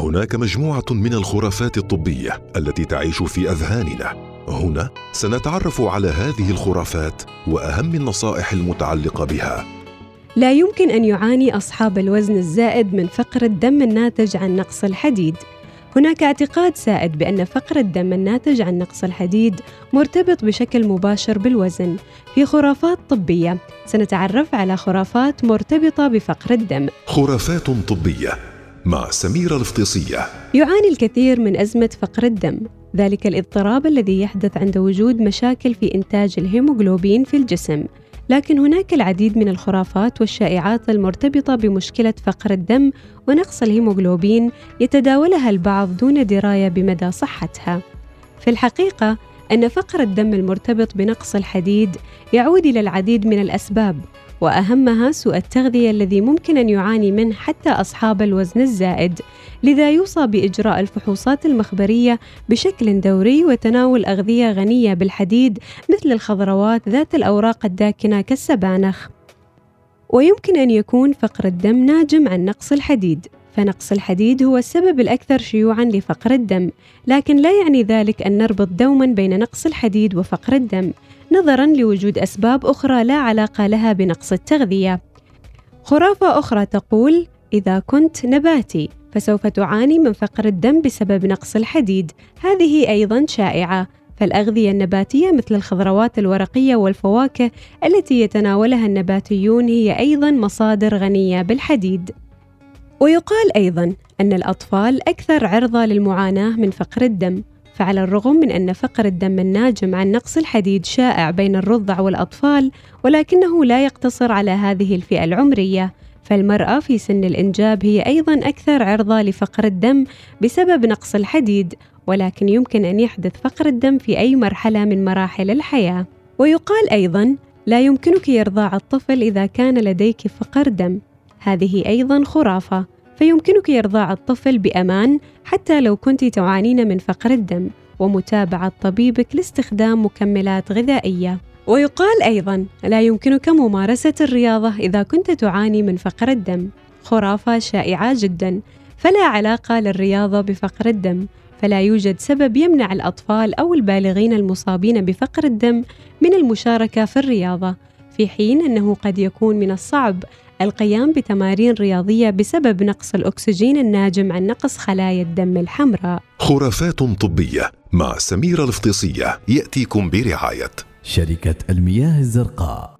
هناك مجموعة من الخرافات الطبية التي تعيش في أذهاننا هنا سنتعرف على هذه الخرافات وأهم النصائح المتعلقة بها لا يمكن أن يعاني أصحاب الوزن الزائد من فقر الدم الناتج عن نقص الحديد هناك اعتقاد سائد بأن فقر الدم الناتج عن نقص الحديد مرتبط بشكل مباشر بالوزن. في خرافات طبية سنتعرف على خرافات مرتبطة بفقر الدم. خرافات طبية مع سميرة الفطيصية. يعاني الكثير من أزمة فقر الدم، ذلك الاضطراب الذي يحدث عند وجود مشاكل في إنتاج الهيموغلوبين في الجسم. لكن هناك العديد من الخرافات والشائعات المرتبطة بمشكلة فقر الدم ونقص الهيموغلوبين يتداولها البعض دون دراية بمدى صحتها. في الحقيقة أن فقر الدم المرتبط بنقص الحديد يعود إلى العديد من الأسباب وأهمها سوء التغذية الذي ممكن أن يعاني منه حتى أصحاب الوزن الزائد لذا يوصى بإجراء الفحوصات المخبرية بشكل دوري وتناول أغذية غنية بالحديد مثل الخضروات ذات الأوراق الداكنة كالسبانخ. ويمكن أن يكون فقر الدم ناجم عن نقص الحديد. فنقص الحديد هو السبب الأكثر شيوعًا لفقر الدم، لكن لا يعني ذلك أن نربط دومًا بين نقص الحديد وفقر الدم، نظرًا لوجود أسباب أخرى لا علاقة لها بنقص التغذية. خرافة أخرى تقول: إذا كنت نباتي فسوف تعاني من فقر الدم بسبب نقص الحديد، هذه أيضًا شائعة. فالأغذية النباتية مثل الخضروات الورقية والفواكه التي يتناولها النباتيون هي أيضًا مصادر غنية بالحديد. ويقال أيضًا أن الأطفال أكثر عرضة للمعاناة من فقر الدم، فعلى الرغم من أن فقر الدم الناجم عن نقص الحديد شائع بين الرضع والأطفال، ولكنه لا يقتصر على هذه الفئة العمرية، فالمرأة في سن الإنجاب هي أيضًا أكثر عرضة لفقر الدم بسبب نقص الحديد، ولكن يمكن أن يحدث فقر الدم في أي مرحلة من مراحل الحياة. ويقال أيضًا: لا يمكنك إرضاع الطفل إذا كان لديك فقر دم، هذه أيضا خرافة فيمكنك إرضاع الطفل بأمان حتى لو كنت تعانين من فقر الدم ومتابعة طبيبك لاستخدام مكملات غذائية. ويقال أيضا لا يمكنك ممارسة الرياضة إذا كنت تعاني من فقر الدم. خرافة شائعة جدا. فلا علاقة للرياضة بفقر الدم. فلا يوجد سبب يمنع الأطفال أو البالغين المصابين بفقر الدم من المشاركة في الرياضة. في حين أنه قد يكون من الصعب القيام بتمارين رياضية بسبب نقص الأكسجين الناجم عن نقص خلايا الدم الحمراء. خرافات طبية مع سميرة الفطيصية يأتيكم برعاية شركة المياه الزرقاء